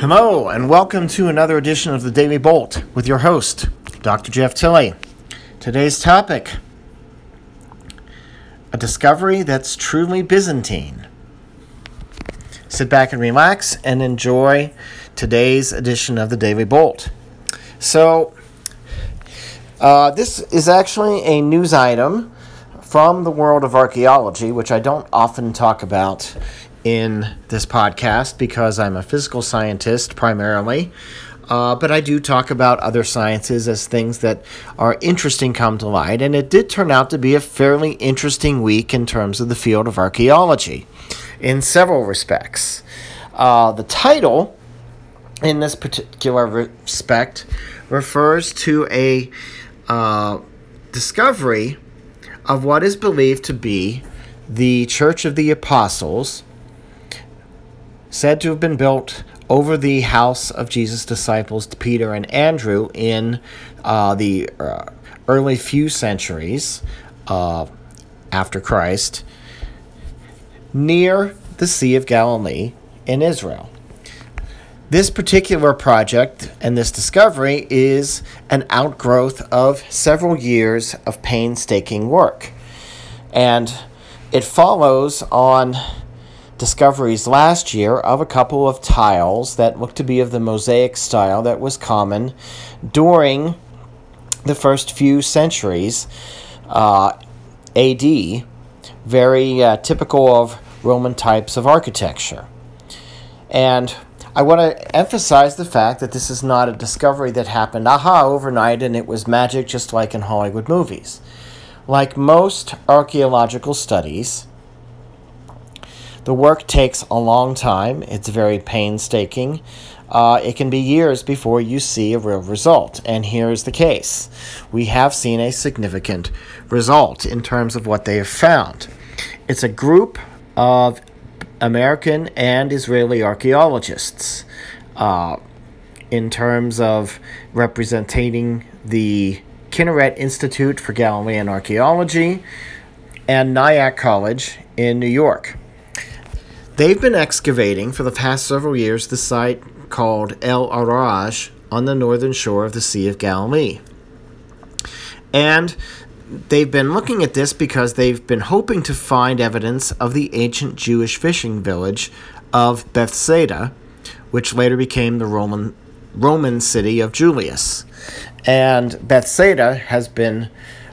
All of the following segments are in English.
Hello, and welcome to another edition of the Daily Bolt with your host, Dr. Jeff Tilley. Today's topic a discovery that's truly Byzantine. Sit back and relax and enjoy today's edition of the Daily Bolt. So, uh, this is actually a news item from the world of archaeology, which I don't often talk about in this podcast because I'm a physical scientist primarily. Uh, but I do talk about other sciences as things that are interesting come to light, and it did turn out to be a fairly interesting week in terms of the field of archaeology in several respects. Uh, the title, in this particular respect, refers to a uh, discovery of what is believed to be the Church of the Apostles said to have been built over the house of Jesus' disciples, Peter and Andrew, in uh, the uh, early few centuries uh, after Christ, near the Sea of Galilee in Israel. This particular project and this discovery is an outgrowth of several years of painstaking work. And it follows on discoveries last year of a couple of tiles that look to be of the mosaic style that was common during the first few centuries uh, AD, very uh, typical of Roman types of architecture. And I want to emphasize the fact that this is not a discovery that happened, aha, overnight and it was magic just like in Hollywood movies. Like most archaeological studies, the work takes a long time, it's very painstaking. Uh, it can be years before you see a real result. And here's the case we have seen a significant result in terms of what they have found. It's a group of American and Israeli archaeologists uh, in terms of representing the Kinneret Institute for Galilean Archaeology and Nyack College in New York. They've been excavating for the past several years the site called El Araj on the northern shore of the Sea of Galilee. And they've been looking at this because they've been hoping to find evidence of the ancient Jewish fishing village of Bethsaida, which later became the Roman Roman city of Julias. And Bethsaida has been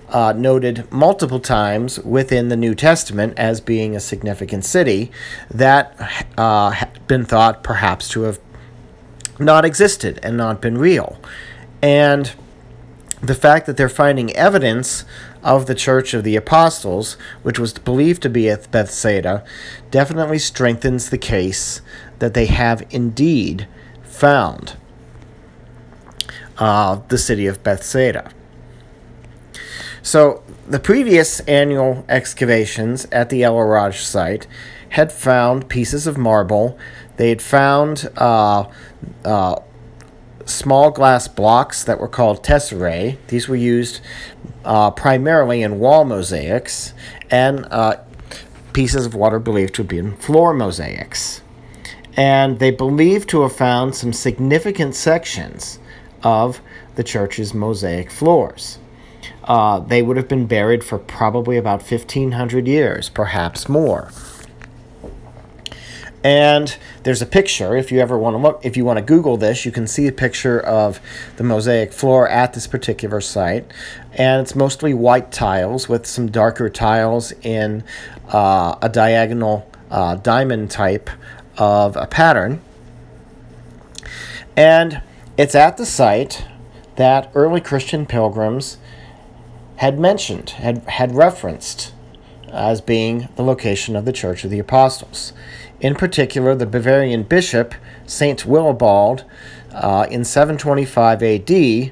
uh, noted multiple times within the New Testament as being a significant city that uh, had been thought perhaps to have not existed and not been real. And the fact that they're finding evidence of the Church of the Apostles, which was believed to be at Bethsaida, definitely strengthens the case that they have indeed found uh, the city of Bethsaida. So, the previous annual excavations at the El Araj site had found pieces of marble. They had found uh, uh, small glass blocks that were called tesserae. These were used uh, primarily in wall mosaics, and uh, pieces of what are believed to have been floor mosaics. And they believed to have found some significant sections of the church's mosaic floors. Uh, they would have been buried for probably about 1,500 years, perhaps more. And there's a picture, if you ever want to look, if you want to Google this, you can see a picture of the mosaic floor at this particular site. And it's mostly white tiles with some darker tiles in uh, a diagonal uh, diamond type of a pattern. And it's at the site that early Christian pilgrims had mentioned, had, had referenced as being the location of the Church of the Apostles. In particular, the Bavarian bishop, Saint Willibald, uh, in 725 AD,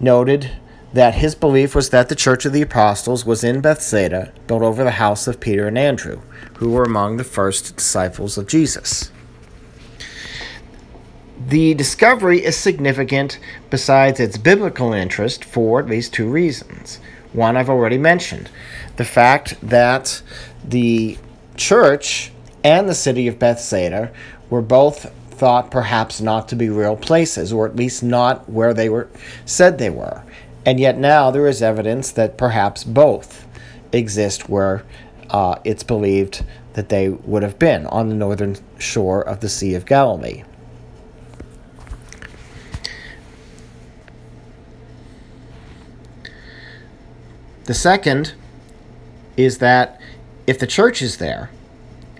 noted that his belief was that the Church of the Apostles was in Bethsaida, built over the house of Peter and Andrew, who were among the first disciples of Jesus. The discovery is significant besides its biblical interest for at least two reasons. One I've already mentioned the fact that the church and the city of Bethsaida were both thought perhaps not to be real places, or at least not where they were said they were. And yet now there is evidence that perhaps both exist where uh, it's believed that they would have been on the northern shore of the Sea of Galilee. The second is that if the church is there,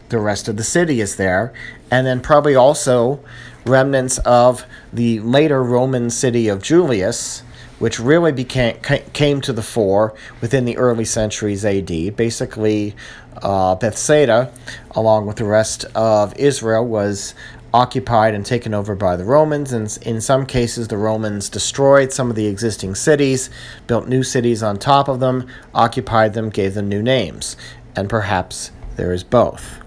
the rest of the city is there, and then probably also remnants of the later Roman city of Julias, which really became came to the fore within the early centuries AD. Basically, uh, Bethsaida, along with the rest of Israel, was occupied and taken over by the Romans. And in some cases, the Romans destroyed some of the existing cities, built new cities on top of them, occupied them, gave them new names. And perhaps there is both.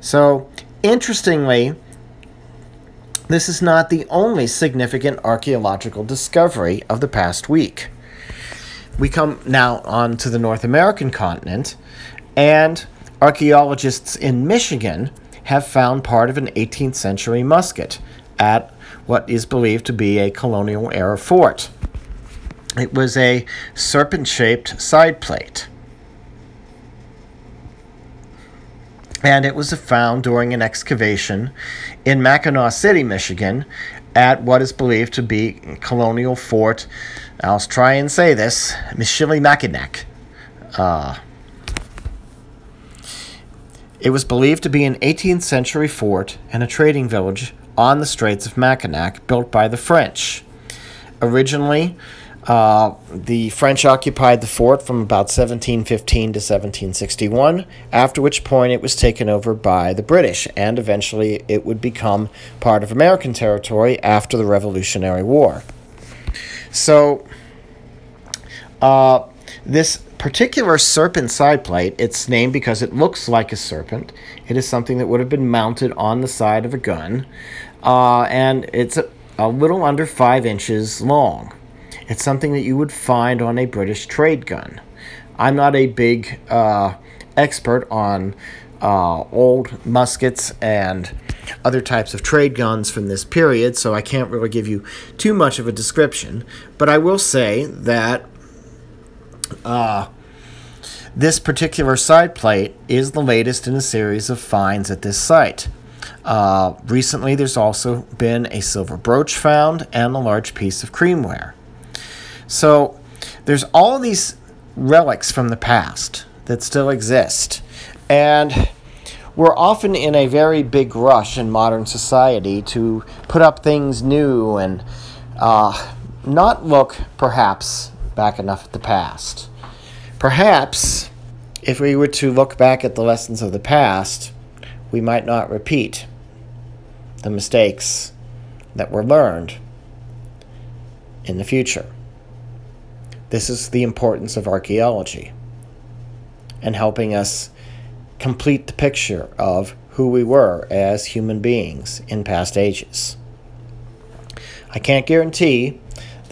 So, interestingly, this is not the only significant archaeological discovery of the past week. We come now on to the North American continent, and archaeologists in Michigan have found part of an 18th century musket at what is believed to be a colonial era fort. It was a serpent shaped side plate. and it was found during an excavation in Mackinaw City, Michigan, at what is believed to be colonial fort. I'll try and say this: Michilimackinac. Uh, it was believed to be an 18th century fort and a trading village on the Straits of Mackinac, built by the French. Originally, uh, the French occupied the fort from about 1715 to 1761, after which point it was taken over by the British, and eventually it would become part of American territory after the Revolutionary War. So, uh, this particular serpent side plate, it's named because it looks like a serpent. It is something that would have been mounted on the side of a gun, uh, and it's a, a little under five inches long. It's something that you would find on a British trade gun. I'm not a big uh, expert on uh, old muskets and other types of trade guns from this period, so I can't really give you too much of a description. But I will say that uh, this particular side plate is the latest in a series of finds at this site. Uh, recently, there's also been a silver brooch found and a large piece of creamware. So there's all these relics from the past that still exist. And we're often in a very big rush in modern society to put up things new and uh, not look, perhaps, back enough at the past. Perhaps, if we were to look back at the lessons of the past, we might not repeat the mistakes that were learned in the future. This is the importance of archaeology and helping us complete the picture of who we were as human beings in past ages. I can't guarantee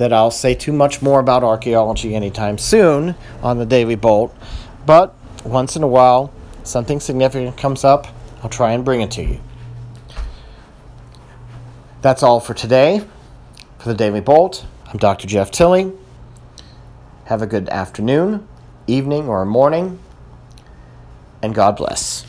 that I'll say too much more about archaeology anytime soon on the Daily Bolt, but once in a while, something significant comes up, I'll try and bring it to you. That's all for today. For the Daily Bolt, I'm Dr. Jeff Tilley. Have a good afternoon, evening, or morning, and God bless.